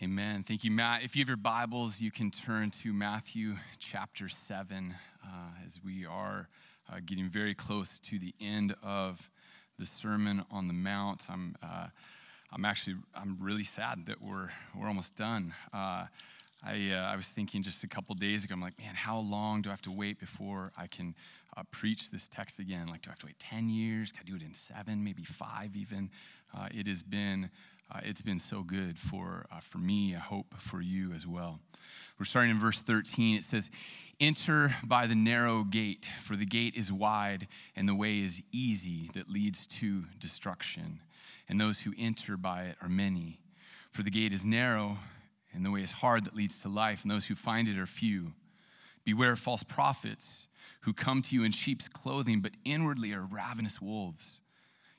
Amen. Thank you, Matt. If you have your Bibles, you can turn to Matthew chapter 7 uh, as we are uh, getting very close to the end of the Sermon on the Mount. I'm, uh, I'm actually, I'm really sad that we're, we're almost done. Uh, I, uh, I was thinking just a couple days ago, I'm like, man, how long do I have to wait before I can uh, preach this text again? Like, do I have to wait 10 years? Can I do it in seven, maybe five even? it has been uh, it's been so good for, uh, for me. I hope for you as well. We're starting in verse 13. It says, Enter by the narrow gate, for the gate is wide and the way is easy that leads to destruction. And those who enter by it are many. For the gate is narrow and the way is hard that leads to life, and those who find it are few. Beware of false prophets who come to you in sheep's clothing, but inwardly are ravenous wolves.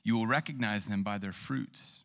You will recognize them by their fruits.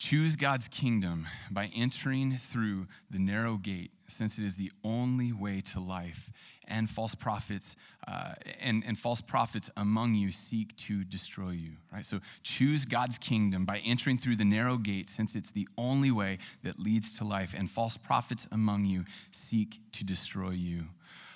Choose God's kingdom by entering through the narrow gate, since it is the only way to life. And false prophets uh, and, and false prophets among you seek to destroy you. Right. So choose God's kingdom by entering through the narrow gate, since it's the only way that leads to life. And false prophets among you seek to destroy you.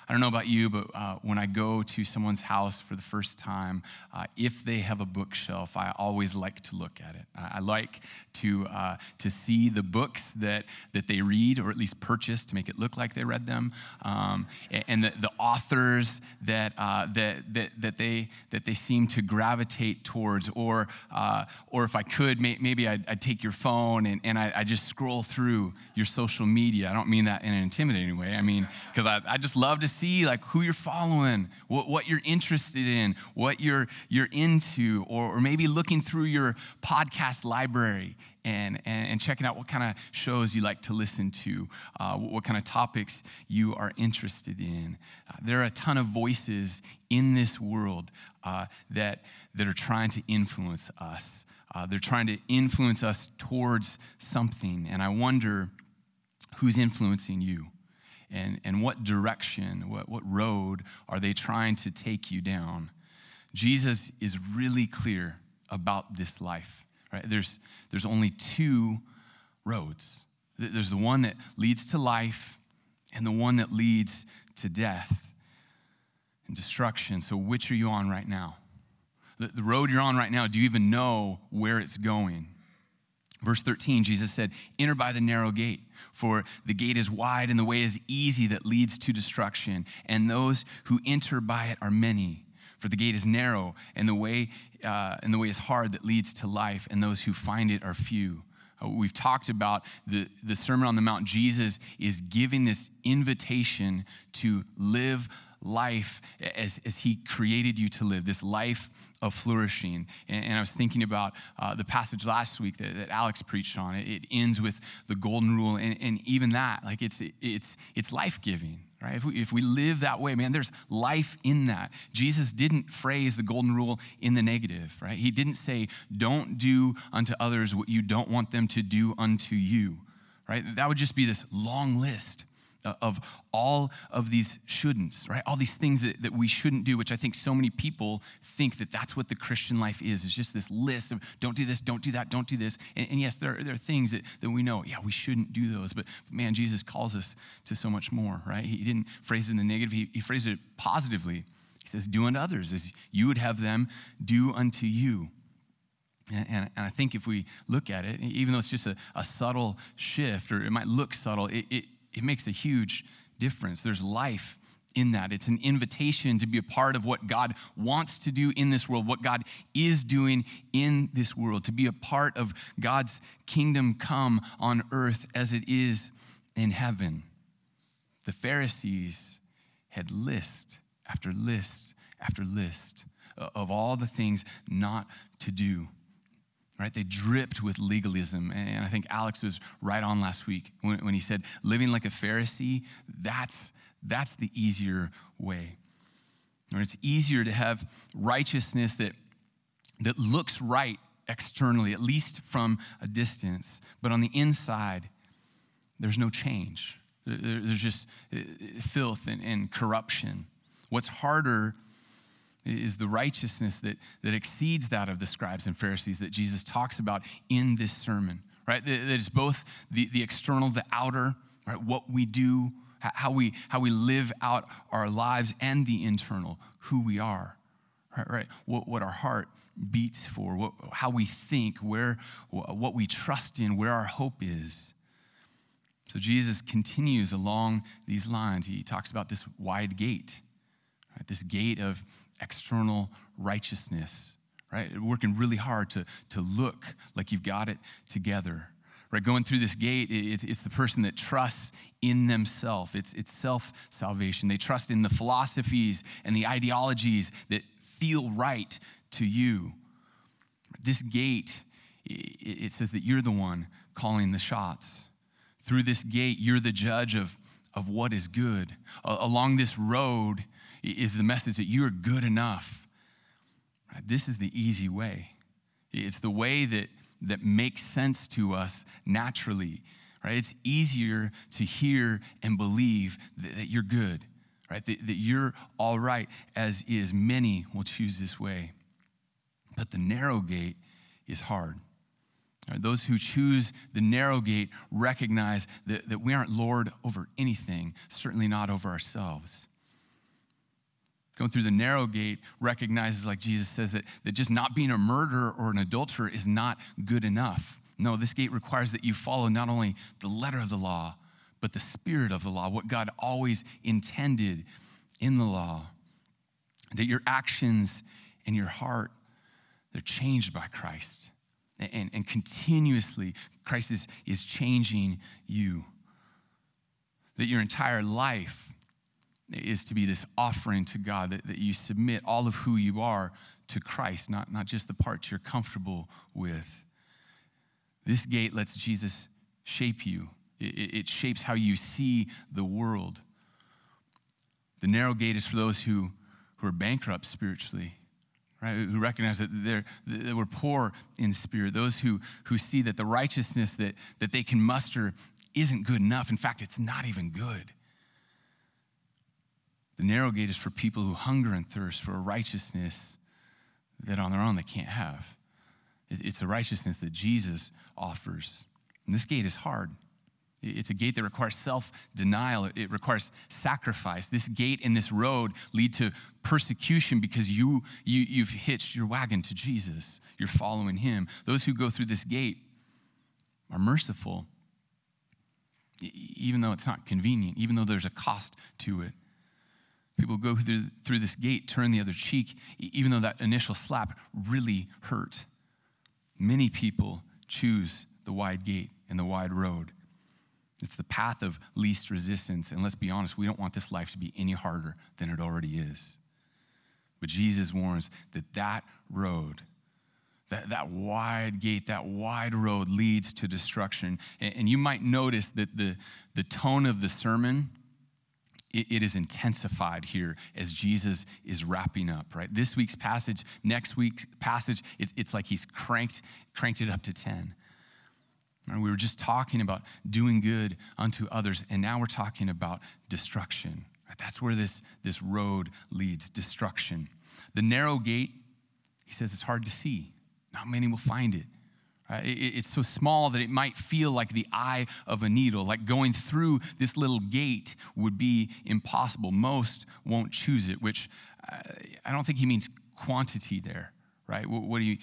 I don't know about you, but uh, when I go to someone's house for the first time, uh, if they have a bookshelf, I always like to look at it. I like to, uh, to see the books that, that they read, or at least purchase to make it look like they read them, um, and the, the authors that, uh, that, that, that, they, that they seem to gravitate towards. Or, uh, or if I could, may, maybe I'd, I'd, take your phone and, and I, I just scroll through your social media. I don't mean that in an intimidating way. I mean, because I, I just love to see like who you're following, what, what you're interested in, what you're, you're into, or, or maybe looking through your podcast library and, and, and, checking out what kind of shows you like to listen to, uh, what, what, kind of topics you are interested in. Uh, there are a ton of voices in this world uh, that, that are trying to influence us. Uh, they're trying to influence us towards something. And I wonder who's influencing you and, and what direction, what, what road are they trying to take you down? Jesus is really clear about this life. Right? There's, there's only two roads. There's the one that leads to life and the one that leads to death and destruction. So, which are you on right now? The, the road you're on right now, do you even know where it's going? Verse 13, Jesus said, Enter by the narrow gate, for the gate is wide and the way is easy that leads to destruction, and those who enter by it are many. For the gate is narrow and the way, uh, and the way is hard that leads to life, and those who find it are few. Uh, we've talked about the, the Sermon on the Mount. Jesus is giving this invitation to live life as, as He created you to live, this life of flourishing. And, and I was thinking about uh, the passage last week that, that Alex preached on. It, it, ends with the golden rule, and, and even that, like it's, it's, it's life giving. Right? If, we, if we live that way, man, there's life in that. Jesus didn't phrase the golden rule in the negative, right? He didn't say, don't do unto others what you don't want them to do unto you, right? That would just be this long list of all of these shouldn'ts, right? All these things that, that we shouldn't do, which I think so many people think that that's what the Christian life is. It's just this list of don't do this, don't do that, don't do this. And, and yes, there, there are things that, that we know, yeah, we shouldn't do those. But man, Jesus calls us to so much more, right? He didn't phrase it in the negative, he, he phrased it positively. He says, do unto others as you would have them do unto you. And, and, and, I think if we look at it, even though it's just a, a subtle shift, or it might look subtle, it, it, it makes a huge difference. There's life in that. It's an invitation to be a part of what God wants to do in this world, what God is doing in this world, to be a part of God's kingdom come on earth as it is in heaven. The Pharisees had list after list after list of all the things not to do. Right? They dripped with legalism. And I think Alex was right on last week when, when he said, living like a Pharisee, that's, that's the easier way. Or it's easier to have righteousness that, that looks right externally, at least from a distance, but on the inside, there's no change. There's just uh, filth and, and corruption. What's harder is the righteousness that, that exceeds that of the scribes and Pharisees that Jesus talks about in this sermon, right? That is both the, the external, the outer, right? What we do, how we, how we live out our lives, and the internal, who we are, right? right? What, what our heart beats for, what, how we think, where, what we trust in, where our hope is. So Jesus continues along these lines. He talks about this wide gate right? This gate of external righteousness, right? Working really hard to, to look like you've got it together. Right, going through this gate, it's, it's the person that trusts in themselves. It's, it's self salvation. They trust in the philosophies and the ideologies that feel right to you. This gate, it says that you're the one calling the shots. Through this gate, you're the judge of, of what is good. Along this road, is the message that you are good enough. This is the easy way. It's the way that, that makes sense to us naturally. Right? It's easier to hear and believe that, that you're good, right? That, that you're all right as is. Many will choose this way. But the narrow gate is hard. Right? Those who choose the narrow gate recognize that, that we aren't Lord over anything, certainly not over ourselves going through the narrow gate recognizes, like Jesus says, that, that just not being a murderer or an adulterer is not good enough. No, this gate requires that you follow not only the letter of the law, but the spirit of the law, what God always intended in the law. That your actions and your heart, they're changed by Christ. And, and, and continuously, Christ is, is changing you. That your entire life is to be this offering to God, that, that you submit all of who you are to Christ, not, not just the parts you're comfortable with. This gate lets Jesus shape you, it, it shapes how you see the world. The narrow gate is for those who, who are bankrupt spiritually, right? Who recognize that they're, that we're poor in spirit. Those who, who see that the righteousness that, that they can muster isn't good enough. In fact, it's not even good. The narrow gate is for people who hunger and thirst for a righteousness that on their own they can't have. It's a righteousness that Jesus offers. And this gate is hard. It's a gate that requires self denial, it requires sacrifice. This gate and this road lead to persecution because you, you, you've hitched your wagon to Jesus. You're following him. Those who go through this gate are merciful, even though it's not convenient, even though there's a cost to it. People go through, through this gate, turn the other cheek, even though that initial slap really hurt. Many people choose the wide gate and the wide road. It's the path of least resistance. And let's be honest, we don't want this life to be any harder than it already is. But Jesus warns that that road, that, that wide gate, that wide road leads to destruction. And, and you might notice that the, the tone of the sermon it, is intensified here as Jesus is wrapping up, right? This week's passage, next week's passage, it's, it's like he's cranked, cranked it up to 10. And we were just talking about doing good unto others, and now we're talking about destruction. Right? That's where this, this road leads destruction. The narrow gate, he says it's hard to see. Not many will find it. It's so small that it might feel like the eye of a needle, like going through this little gate would be impossible. Most won't choose it, which uh, I don't think he means quantity there, right? What do you,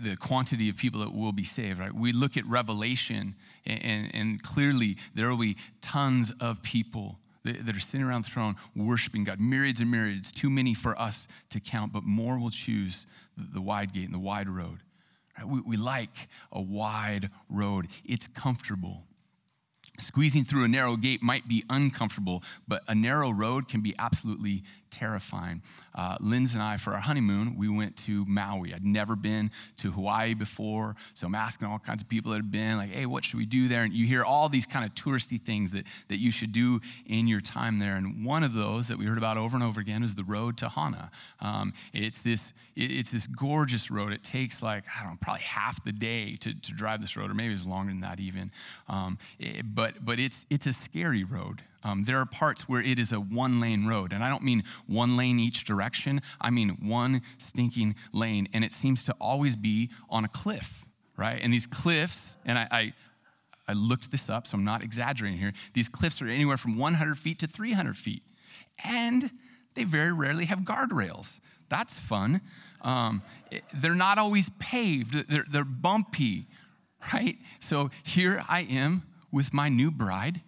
the quantity of people that will be saved, right? We look at Revelation, and, and clearly there will be tons of people that are sitting around the throne worshiping God. Myriads and myriads, too many for us to count, but more will choose the wide gate and the wide road. We, we like a wide road, it's comfortable. Squeezing through a narrow gate might be uncomfortable, but a narrow road can be absolutely terrifying. Uh, Linz and I, for our honeymoon, we went to Maui. I'd never been to Hawaii before, so I'm asking all kinds of people that have been, like, hey, what should we do there? And you hear all these kind of touristy things that, that you should do in your time there. And one of those that we heard about over and over again is the road to Hana. Um, it's, this, it's this gorgeous road. It takes, like, I don't know, probably half the day to, to drive this road, or maybe it's longer than that even. Um, it, but, but it's, it's a scary road. Um, there are parts where it is a one lane road. And I don't mean one lane each direction, I mean one stinking lane. And it seems to always be on a cliff, right? And these cliffs, and I, I, I looked this up, so I'm not exaggerating here. These cliffs are anywhere from 100 feet to 300 feet. And they very rarely have guardrails. That's fun. Um, they're not always paved, they're, they're bumpy, right? So here I am with my new bride,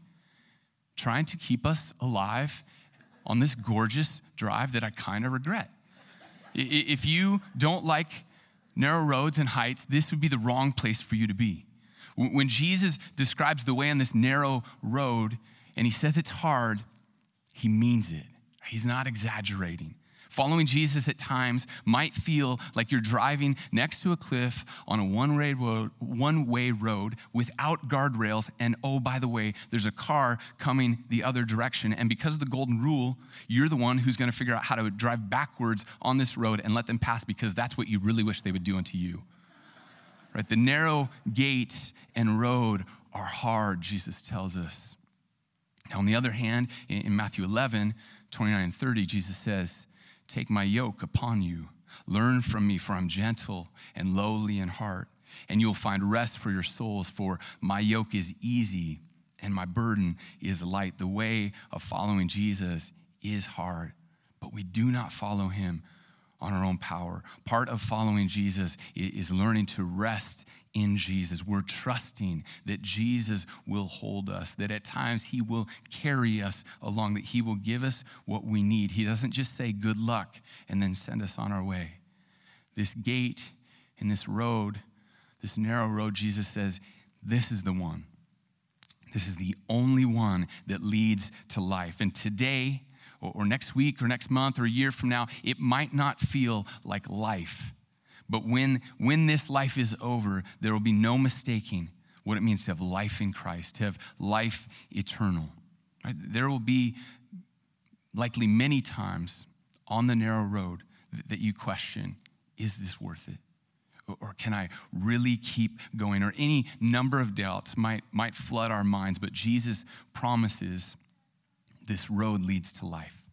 trying to keep us alive on this gorgeous drive that I kind of regret. If you don't like narrow roads and heights, this would be the wrong place for you to be. When Jesus describes the way on this narrow road and he says it's hard, he means it. He's not exaggerating. Following Jesus at times might feel like you're driving next to a cliff on a one-way road, one-way road without guardrails, and oh, by the way, there's a car coming the other direction. And because of the golden rule, you're the one who's going to figure out how to drive backwards on this road and let them pass because that's what you really wish they would do unto you. Right? The narrow gate and road are hard, Jesus tells us. Now, on the other hand, in Matthew 11, 29 and 30, Jesus says, Take my yoke upon you. Learn from me, for I'm gentle and lowly in heart, and you'll find rest for your souls, for my yoke is easy and my burden is light. The way of following Jesus is hard, but we do not follow him on our own power. Part of following Jesus is learning to rest in Jesus. We're trusting that Jesus will hold us, that at times He will carry us along, that He will give us what we need. He doesn't just say good luck and then send us on our way. This gate and this road, this narrow road, Jesus says, this is the one. This is the only one that leads to life. And today, or, next week, or next month, or a year from now, it might not feel like life but when, when this life is over, there will be no mistaking what it means to have life in Christ, to have life eternal. Right? There will be likely many times on the narrow road that you question is this worth it? Or can I really keep going? Or any number of doubts might, might flood our minds, but Jesus promises this road leads to life,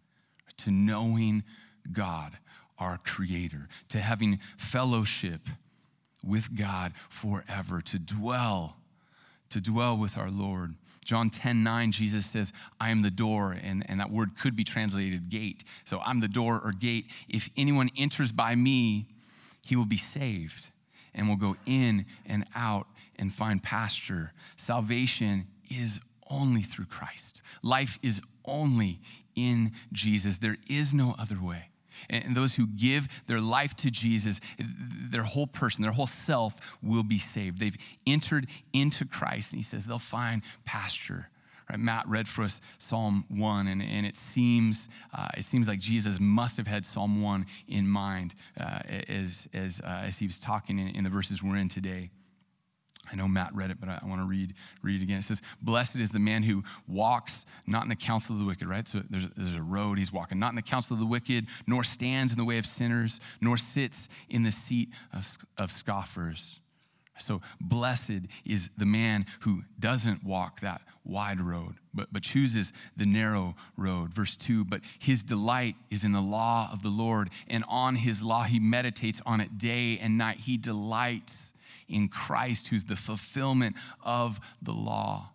to knowing God, our Creator, to having fellowship with God forever, to dwell, to dwell with our Lord. John 10 9, Jesus says, I am the door, and, and that word could be translated gate. So I'm the door or gate. If anyone enters by me, he will be saved and will go in and out and find pasture. Salvation is only through Christ. Life is only in Jesus. There is no other way. And those who give their life to Jesus, their whole person, their whole self will be saved. They've entered into Christ, and he says they'll find pasture. Right? Matt read for us Psalm 1, and, and it, seems, uh, it seems like Jesus must have had Psalm 1 in mind uh, as, as, uh, as he was talking in, in the verses we're in today. I know Matt read it, but I, want to read, read it again. It says, Blessed is the man who walks not in the counsel of the wicked, right? So there's, there's a road he's walking, not in the counsel of the wicked, nor stands in the way of sinners, nor sits in the seat of, of scoffers. So blessed is the man who doesn't walk that wide road, but, but chooses the narrow road. Verse 2 But his delight is in the law of the Lord, and on his law he meditates on it day and night. He delights in Christ, who's the fulfillment of the law.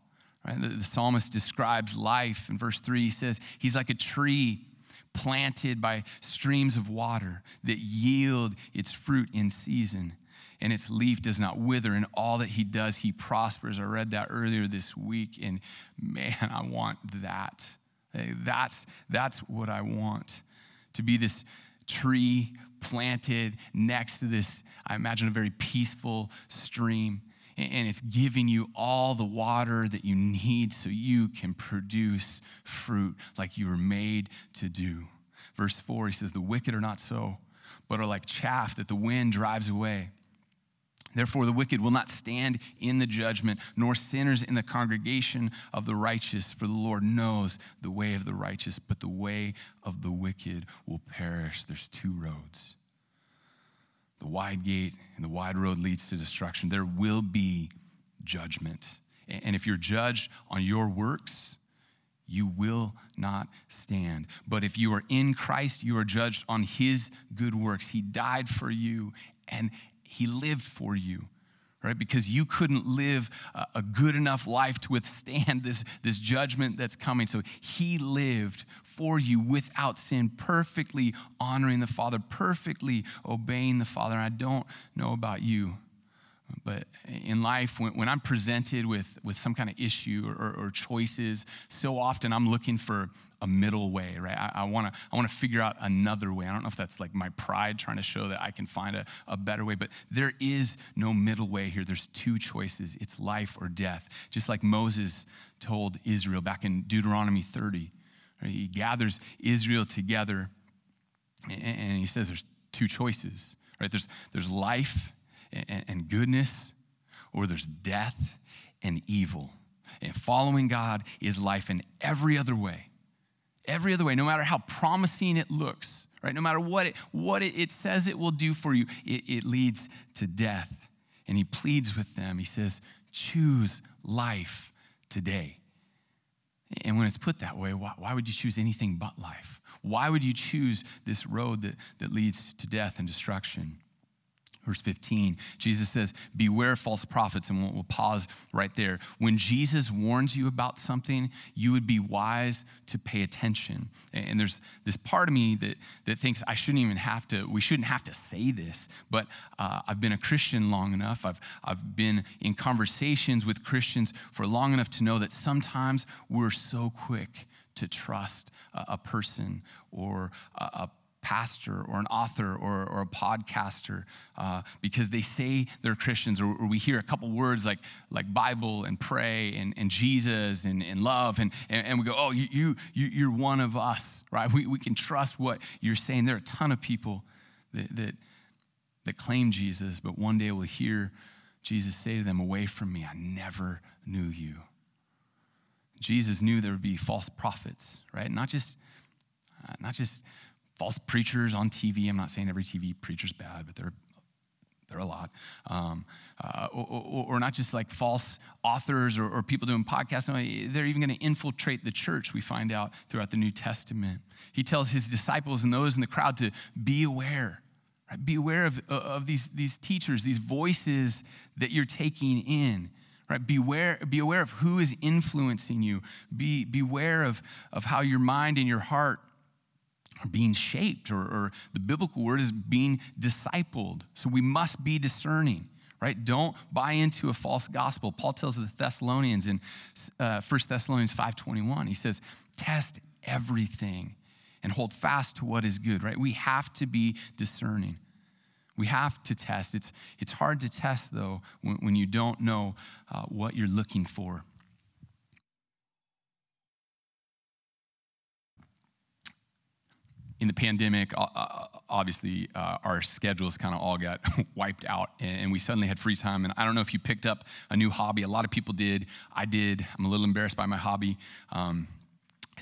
Right? The, the psalmist describes life in verse 3. He says, He's like a tree planted by streams of water that yield its fruit in season and its leaf does not wither. And all that he does, he prospers. I read that earlier this week, and man, I want that. That's, that's what I want to be this tree planted next to this, I imagine, a very peaceful stream. and it's giving you all the water that you need so you can produce fruit like you were made to do. Verse 4, he says, The wicked are not so, but are like chaff that the wind drives away. Therefore, the wicked will not stand in the judgment, nor sinners in the congregation of the righteous. For the Lord knows the way of the righteous, but the way of the wicked will perish. There's two roads the wide gate and the wide road leads to destruction. There will be judgment. And if you're judged on your works, you will not stand. But if you are in Christ, you are judged on his good works. He died for you and he lived for you right? Because you couldn't live a good enough life to withstand this, this judgment that's coming. So he lived for you without sin, perfectly honoring the Father, perfectly obeying the Father. And I don't know about you, but in life, when, when I'm presented with, with some kind of issue or, or, choices, so often I'm looking for a middle way, right? I, I want to I wanna figure out another way. I don't know if that's like my pride trying to show that I can find a, a better way, but there is no middle way here. There's two choices it's life or death. Just like Moses told Israel back in Deuteronomy 30. Right? He gathers Israel together and, and he says there's two choices, right? There's, there's life and, goodness, or there's death and evil. And following God is life in every other way. Every other way, no matter how promising it looks, right? No matter what it, what it, it says it will do for you, it, it leads to death. And he pleads with them. He says, choose life today. And when it's put that way, why, why, would you choose anything but life? Why would you choose this road that, that leads to death and destruction? Verse 15, Jesus says, Beware false prophets. And we'll, we'll, pause right there. When Jesus warns you about something, you would be wise to pay attention. And there's this part of me that, that thinks I shouldn't even have to, we shouldn't have to say this. But uh, I've been a Christian long enough. I've, I've been in conversations with Christians for long enough to know that sometimes we're so quick to trust a, a person or a, a pastor or an author or, or a podcaster uh, because they say they're Christians, or, or, we hear a couple words like, like Bible and pray and, and Jesus and, and love, and, and, and we go, oh, you, you, you're one of us, right? We, we can trust what you're saying. There are a ton of people that, that, that claim Jesus, but one day we'll hear Jesus say to them, Away from me, I never knew you. Jesus knew there would be false prophets, right? Not just, uh, not just false preachers on TV. I'm not saying every TV preacher's bad, but they're there are a lot. Um, uh, or, or, or, not just like false authors or, or people doing podcasts. No, they're even going to infiltrate the church, we find out throughout the New Testament. He tells his disciples and those in the crowd to be aware. Right? Be aware of, of these, these teachers, these voices that you're taking in. Right? Beware, be aware of who is influencing you. Be, beware of, of how your mind and your heart being shaped, or, or the biblical word is being discipled. So we must be discerning right? Don't buy into a false gospel. Paul tells the Thessalonians in uh, 1 Thessalonians 5.21, he says, test everything and hold fast to what is good, right? We have to be discerning. We have to test. It's, it's hard to test, though, when, when you don't know uh, what you're looking for. In the pandemic, obviously, uh, our schedules kind of all got wiped out, and we suddenly had free time. And I don't know if you picked up a new hobby. A lot of people did. I did. I'm a little embarrassed by my hobby. Um,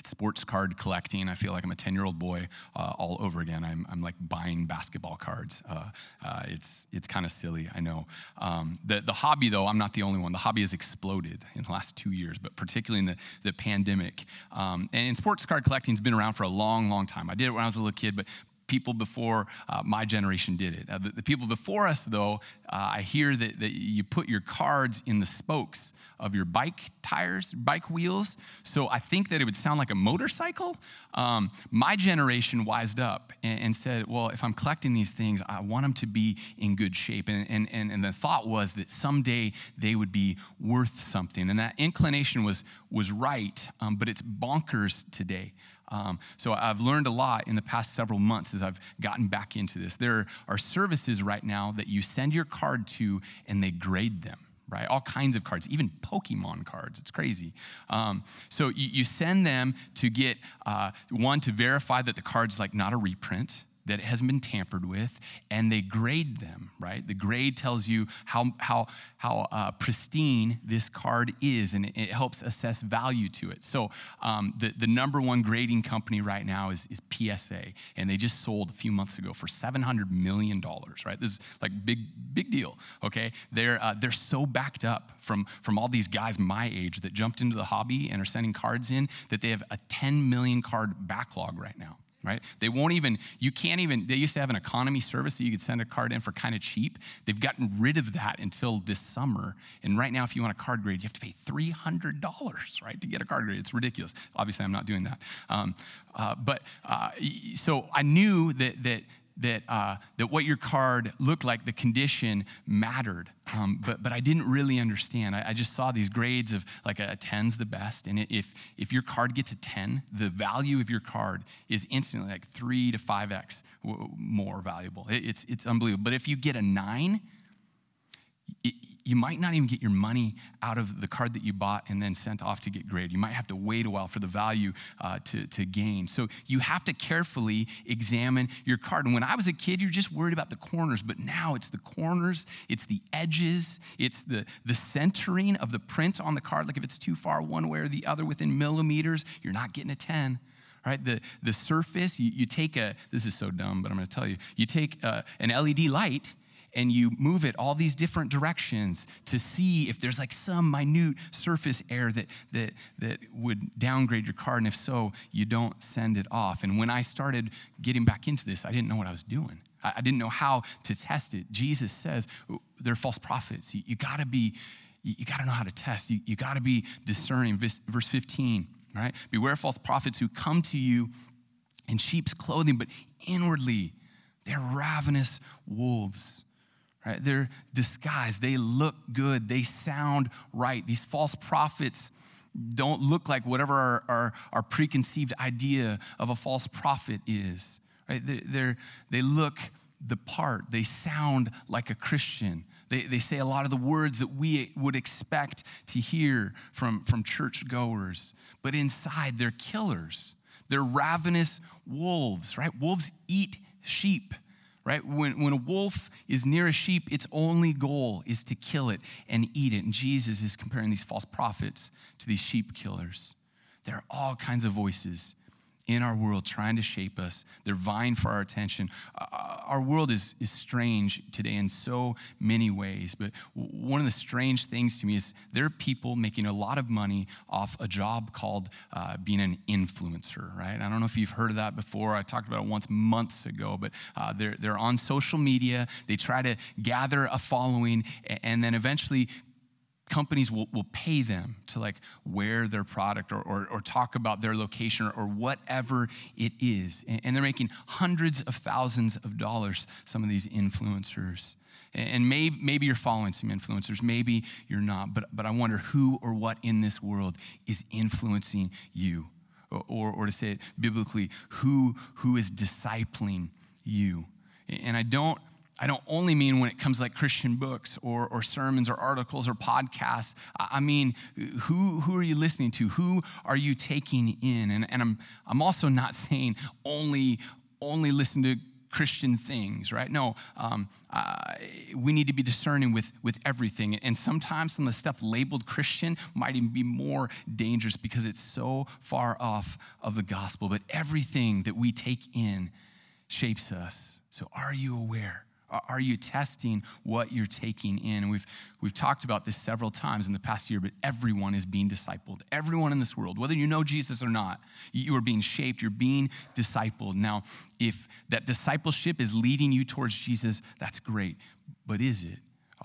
it's sports card collecting. I feel like I'm a 10 year old boy uh, all over again. I'm, I'm like buying basketball cards. Uh, uh, it's it's kind of silly, I know. Um, the, the hobby, though, I'm not the only one. The hobby has exploded in the last two years, but particularly in the, the pandemic. Um, and sports card collecting has been around for a long, long time. I did it when I was a little kid, but people before uh, my generation did it. Uh, the, the, people before us, though, uh, I hear that, that you put your cards in the spokes of your bike tires, bike wheels. So I think that it would sound like a motorcycle. Um, my generation wised up and, and, said, well, if I'm collecting these things, I want them to be in good shape. And, and, and, and the thought was that someday they would be worth something. And that inclination was, was right, um, but it's bonkers today. Um, so I've learned a lot in the past several months as I've gotten back into this. There are services right now that you send your card to and they grade them right? All kinds of cards, even Pokemon cards. It's crazy. Um, so you, you, send them to get uh, one to verify that the card's like not a reprint that it hasn't been tampered with, and they grade them, right? The grade tells you how, how, how uh, pristine this card is, and it, it, helps assess value to it. So, um, the, the number one grading company right now is, is PSA, and they just sold a few months ago for $700 million, right? This is like big, big deal, okay? They're, uh, they're so backed up from, from all these guys my age that jumped into the hobby and are sending cards in that they have a 10 million card backlog right now right? They won't even, you can't even, they used to have an economy service that you could send a card in for kind of cheap. They've gotten rid of that until this summer. And right now, if you want a card grade, you have to pay $300, right, to get a card grade. It's ridiculous. Obviously, I'm not doing that. Um, uh, but uh, so I knew that, that that, uh, that what your card looked like, the condition mattered. Um, but, but I didn't really understand. I, I, just saw these grades of like a 10's the best. And if, if your card gets a 10, the value of your card is instantly like three to 5x more valuable. It, it's, it's unbelievable. But if you get a nine, you might not even get your money out of the card that you bought and then sent off to get graded. You might have to wait a while for the value uh, to, to gain. So you have to carefully examine your card. And when I was a kid, you're just worried about the corners, but now it's the corners, it's the edges, it's the, the centering of the print on the card. Like if it's too far one way or the other within millimeters, you're not getting a 10 right? The, the surface, you, you take a, this is so dumb, but I'm gonna tell you, you take a, uh, an LED light and you move it all these different directions to see if there's like some minute surface error that, that, that would downgrade your card. And if so, you don't send it off. And when I started getting back into this, I didn't know what I was doing. I, didn't know how to test it. Jesus says oh, they're false prophets. You, you gotta be, you, you gotta know how to test. You, you gotta be discerning. Verse, verse 15, right? Beware false prophets who come to you in sheep's clothing, but inwardly they're ravenous wolves right? They're disguised. They look good. They sound right. These false prophets don't look like whatever our, our, our preconceived idea of a false prophet is, right? They, they look the part. They sound like a Christian. They, they say a lot of the words that we would expect to hear from, from church goers, but inside they're killers. They're ravenous wolves, right? Wolves eat sheep right? When, when a wolf is near a sheep, its only goal is to kill it and eat it. And Jesus is comparing these false prophets to these sheep killers. There are all kinds of voices in our world trying to shape us. They're vying for our attention. Uh, our world is, is strange today in so many ways, but one of the strange things to me is there are people making a lot of money off a job called uh, being an influencer, right? I don't know if you've heard of that before. I talked about it once months ago, but uh, they're, they're on social media. They try to gather a following and then eventually companies will, will pay them to like wear their product or, or, or talk about their location or, or whatever it is. And, and, they're making hundreds of thousands of dollars, some of these influencers. And maybe, maybe you're following some influencers, maybe you're not, but, but I wonder who or what in this world is influencing you. Or, or, or to say it biblically, who, who is discipling you. And I don't I don't only mean when it comes like Christian books or, or sermons or articles or podcasts. I mean, who, who are you listening to? Who are you taking in? And, and I'm, I'm also not saying only, only listen to Christian things, right? No, um, uh, we need to be discerning with, with everything. And sometimes some of the stuff labeled Christian might even be more dangerous because it's so far off of the gospel. But everything that we take in shapes us. So are you aware? Are you testing what you're taking in? And we've, we've talked about this several times in the past year, but everyone is being discipled. Everyone in this world, whether you know Jesus or not, you are being shaped, you're being discipled. Now, if that discipleship is leading you towards Jesus, that's great. But is it?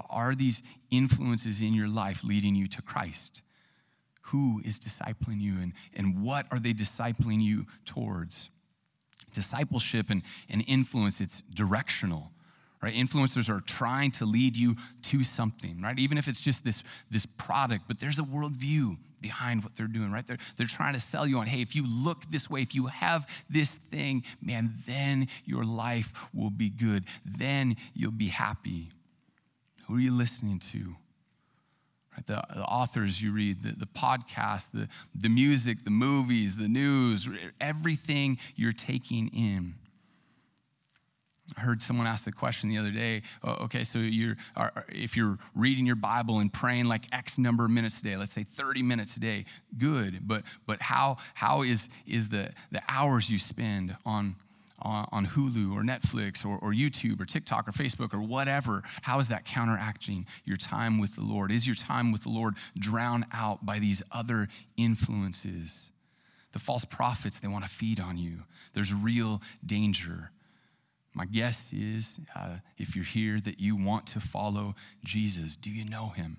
Are these influences in your life leading you to Christ? Who is discipling you and, and what are they discipling you towards? Discipleship and, and influence, it's directional right? Influencers are trying to lead you to something, right? Even if it's just this, this product, but there's a worldview behind what they're doing, right? They're, they're trying to sell you on, hey, if you look this way, if you have this thing, man, then your life will be good. Then you'll be happy. Who are you listening to? Right? The, the, authors you read, the, the podcast, the, the music, the movies, the news, everything you're taking in. I heard someone ask the question the other day. Oh, okay, so you're if you're reading your Bible and praying like X number of minutes a day, let's say 30 minutes a day, good. But but how how is is the the hours you spend on on, Hulu or Netflix or, or YouTube or TikTok or Facebook or whatever, how is that counteracting your time with the Lord? Is your time with the Lord drowned out by these other influences? The false prophets, they want to feed on you. There's real danger. My guess is uh, if you're here that you want to follow Jesus, do you know him?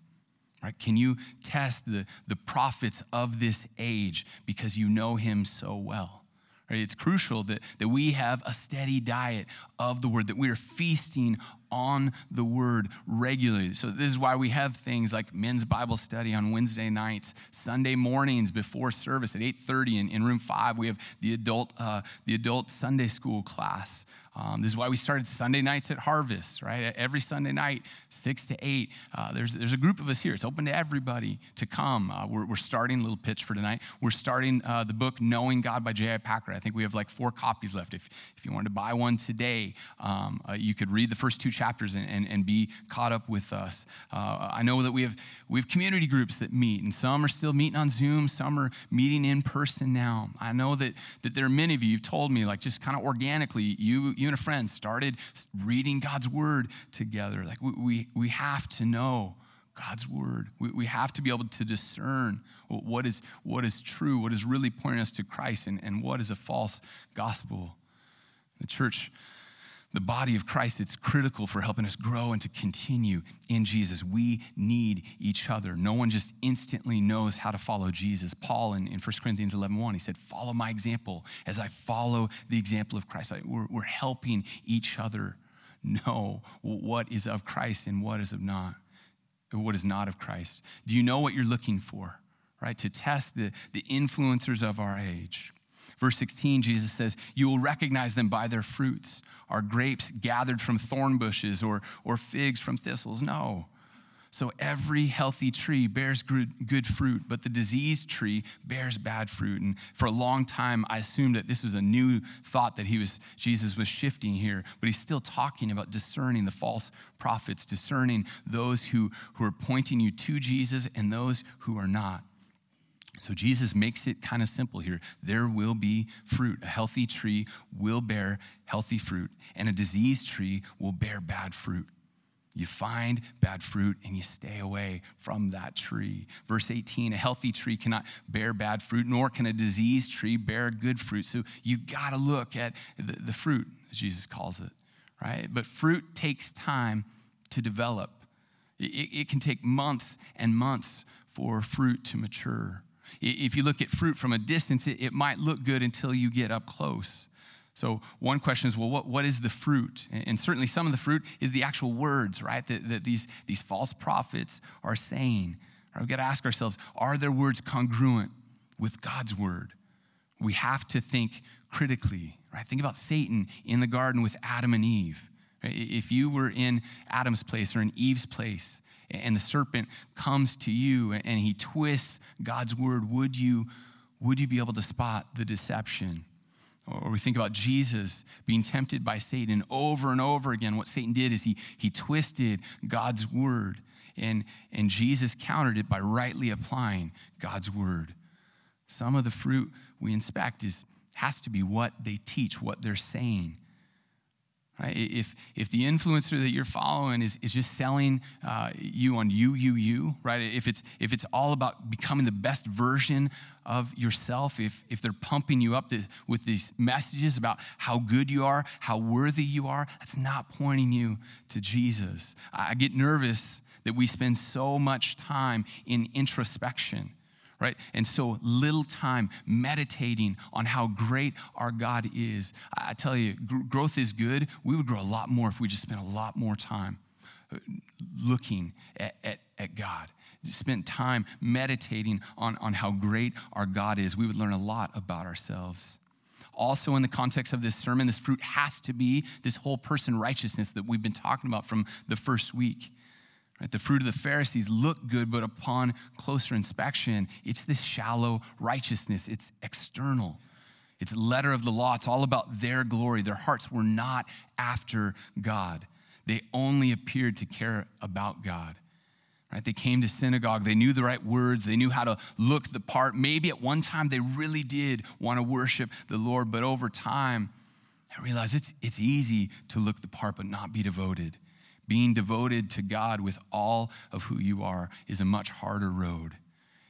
Right? Can you test the, the prophets of this age because you know him so well? Right? It's crucial that, that we have a steady diet of the word, that we are feasting on the word regularly. So this is why we have things like men's Bible study on Wednesday nights, Sunday mornings before service at 8:30 in, in room five. We have the adult uh, the adult Sunday school class. Um, this is why we started Sunday nights at Harvest, right? Every Sunday night, 6 to 8. Uh, there's, there's a group of us here. It's open to everybody to come. Uh, we're, we're starting a little pitch for tonight. We're starting uh, the book Knowing God by J.I. Packer. I think we have like four copies left. If, if you wanted to buy one today, um, uh, you could read the first two chapters and, and, and be caught up with us. Uh, I know that we have, we have community groups that meet, and some are still meeting on Zoom, some are meeting in person now. I know that, that there are many of you, you've told me, like just kind of organically, you, you and a friend started reading God's word together. Like we, we, we have to know God's word. We, we have to be able to discern what is, what is true, what is really pointing us to Christ, and, and what is a false gospel. The church the body of Christ, it's critical for helping us grow and to continue in Jesus. We need each other. No one just instantly knows how to follow Jesus. Paul in, in 1 Corinthians 11 1, he said, Follow my example as I follow the example of Christ. We're, we're helping each other know what is of Christ and what is of not, what is not of Christ. Do you know what you're looking for, right? To test the, the influencers of our age. Verse 16, Jesus says, You will recognize them by their fruits. Are grapes gathered from thorn bushes or, or figs from thistles? No. So every healthy tree bears good, fruit, but the diseased tree bears bad fruit. And for a long time, I assumed that this was a new thought that he was Jesus was shifting here, but he's still talking about discerning the false prophets, discerning those who, who are pointing you to Jesus and those who are not. So Jesus makes it kind of simple here. There will be fruit. A healthy tree will bear healthy fruit, and a diseased tree will bear bad fruit. You find bad fruit and you stay away from that tree. Verse 18 a healthy tree cannot bear bad fruit, nor can a diseased tree bear good fruit. So you got to look at the, the fruit, as Jesus calls it, right? But fruit takes time to develop, it, it can take months and months for fruit to mature. If you look at fruit from a distance, it, it might look good until you get up close. So, one question is well, what, what is the fruit? And certainly, some of the fruit is the actual words, right, that, that these, these false prophets are saying. Right, we've got to ask ourselves are their words congruent with God's word? We have to think critically, right? Think about Satan in the garden with Adam and Eve. If you were in Adam's place or in Eve's place, and the serpent comes to you and he twists God's word, would you, would you be able to spot the deception? Or we think about Jesus being tempted by Satan over and over again. What Satan did is he, he twisted God's word, and, and Jesus countered it by rightly applying God's word. Some of the fruit we inspect is, has to be what they teach, what they're saying. Right? If, if the influencer that you're following is, is just selling uh, you on you, you, you, right? If it's, if it's all about becoming the best version of yourself, if, if they're pumping you up to, with these messages about how good you are, how worthy you are, that's not pointing you to Jesus. I get nervous that we spend so much time in introspection right? And so little time meditating on how great our God is. I tell you, growth is good. We would grow a lot more if we just spent a lot more time uh, looking at, at, at God. Spent time meditating on, on how great our God is. We would learn a lot about ourselves. Also, in the context of this sermon, this fruit has to be this whole person righteousness that we've been talking about from the first week Right? The fruit of the Pharisees look good, but upon closer inspection, it's this shallow righteousness. It's external. It's letter of the law. It's all about their glory. Their hearts were not after God. They only appeared to care about God. Right? They came to synagogue. They knew the right words. They knew how to look the part. Maybe at one time they really did want to worship the Lord, but over time, they realized it's, it's easy to look the part but not be devoted. Being devoted to God with all of who you are is a much harder road.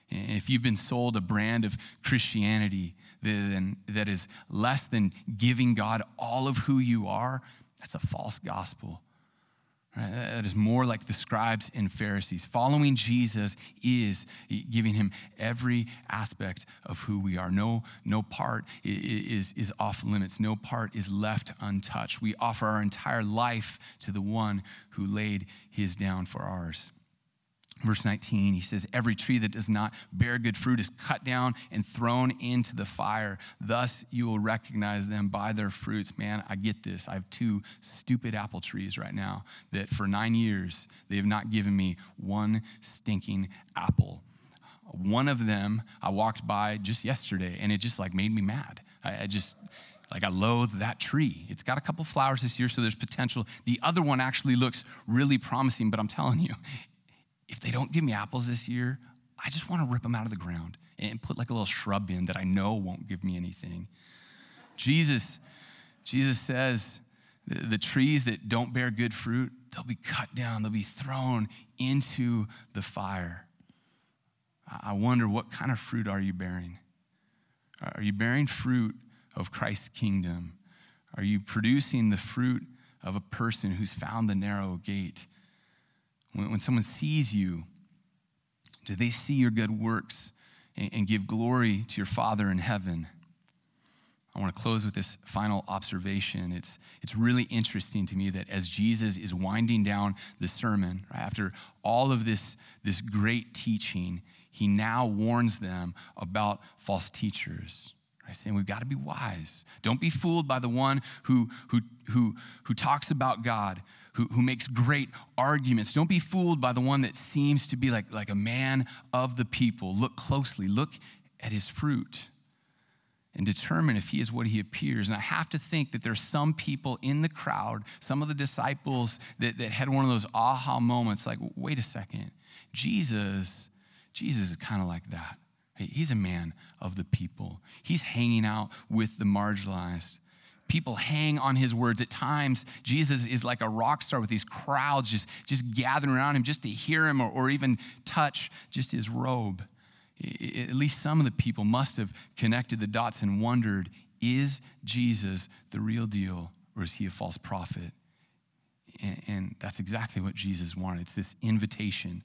If you've been sold a brand of Christianity that is less than giving God all of who you are, that's a false gospel. Right? That is more like the scribes and Pharisees. Following Jesus is giving him every aspect of who we are. No, no part is, is off limits, no part is left untouched. We offer our entire life to the one who laid his down for ours. Verse 19, he says, Every tree that does not bear good fruit is cut down and thrown into the fire. Thus you will recognize them by their fruits. Man, I get this. I have two stupid apple trees right now that for nine years they have not given me one stinking apple. One of them I walked by just yesterday and it just like made me mad. I, I just, like I loathe that tree. It's got a couple flowers this year, so there's potential. The other one actually looks really promising, but I'm telling you, if they don't give me apples this year, I just want to rip them out of the ground and put like a little shrub in that I know won't give me anything. Jesus, Jesus says the, trees that don't bear good fruit, they'll be cut down, they'll be thrown into the fire. I wonder what kind of fruit are you bearing? Are you bearing fruit of Christ's kingdom? Are you producing the fruit of a person who's found the narrow gate? When, when someone sees you, do they see your good works and, and give glory to your Father in heaven? I want to close with this final observation. It's, it's really interesting to me that as Jesus is winding down the sermon, right, after all of this, this great teaching, he now warns them about false teachers. Right, saying we've got to be wise. Don't be fooled by the one who, who, who, who talks about God, who, who makes great arguments. Don't be fooled by the one that seems to be like, like a man of the people. Look closely, look at his fruit and determine if he is what he appears. And I have to think that there's some people in the crowd, some of the disciples that, that had one of those aha moments like, wait a second, Jesus, Jesus is kind of like that. He's a man of the people. He's hanging out with the marginalized people hang on his words. At times, Jesus is like a rock star with these crowds just, just gathering around him just to hear him or, or even touch just his robe. At least some of the people must have connected the dots and wondered is Jesus the real deal or is he a false prophet? And, and that's exactly what Jesus wanted. It's this invitation.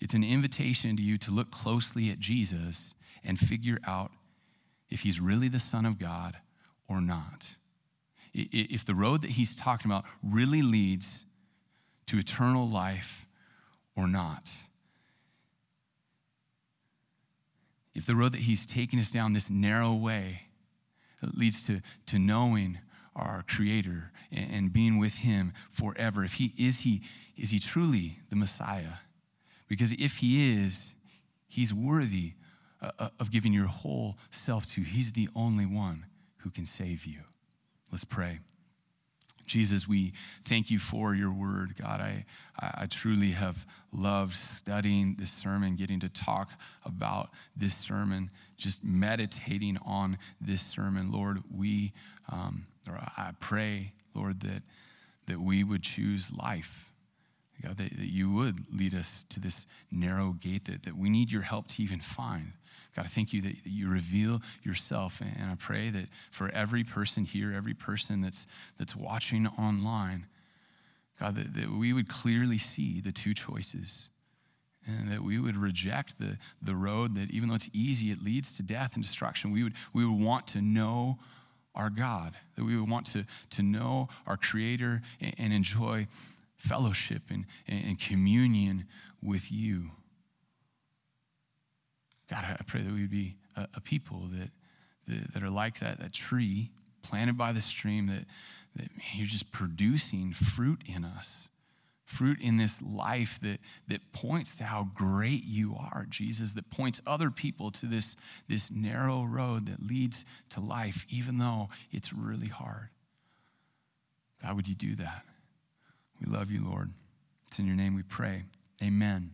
It's an invitation to you to look closely at Jesus and figure out if he's really the Son of God or not. If the road that he's talking about really leads to eternal life or not. If the road that he's taking us down this narrow way leads to, to knowing our creator and, and being with him forever if he is he is he truly the messiah because if he is he's worthy uh, uh of giving your whole self to he's the only one who can save you. Let's pray. Jesus, we thank you for your word. God, I, I truly have loved studying this sermon, getting to talk about this sermon, just meditating on this sermon. Lord, we, um, or I pray, Lord, that, that we would choose life. God, that, that you would lead us to this narrow gate that, that we need your help to even find. God, I thank you that, that you reveal yourself. And I pray that for every person here, every person that's, that's watching online, God, that, that we would clearly see the two choices and that we would reject the, the road that even though it's easy, it leads to death and destruction. We would, we would want to know our God, that we would want to, to know our Creator and, and enjoy fellowship and, and communion with you. God, I pray that we would be a, a people that, that, that, are like that, that tree planted by the stream, that, that you're just producing fruit in us. fruit in this life that, that points to how great you are, Jesus, that points other people to this, this narrow road that leads to life, even though it's really hard. God, would you do that? We love you, Lord. It's in your name we pray. Amen.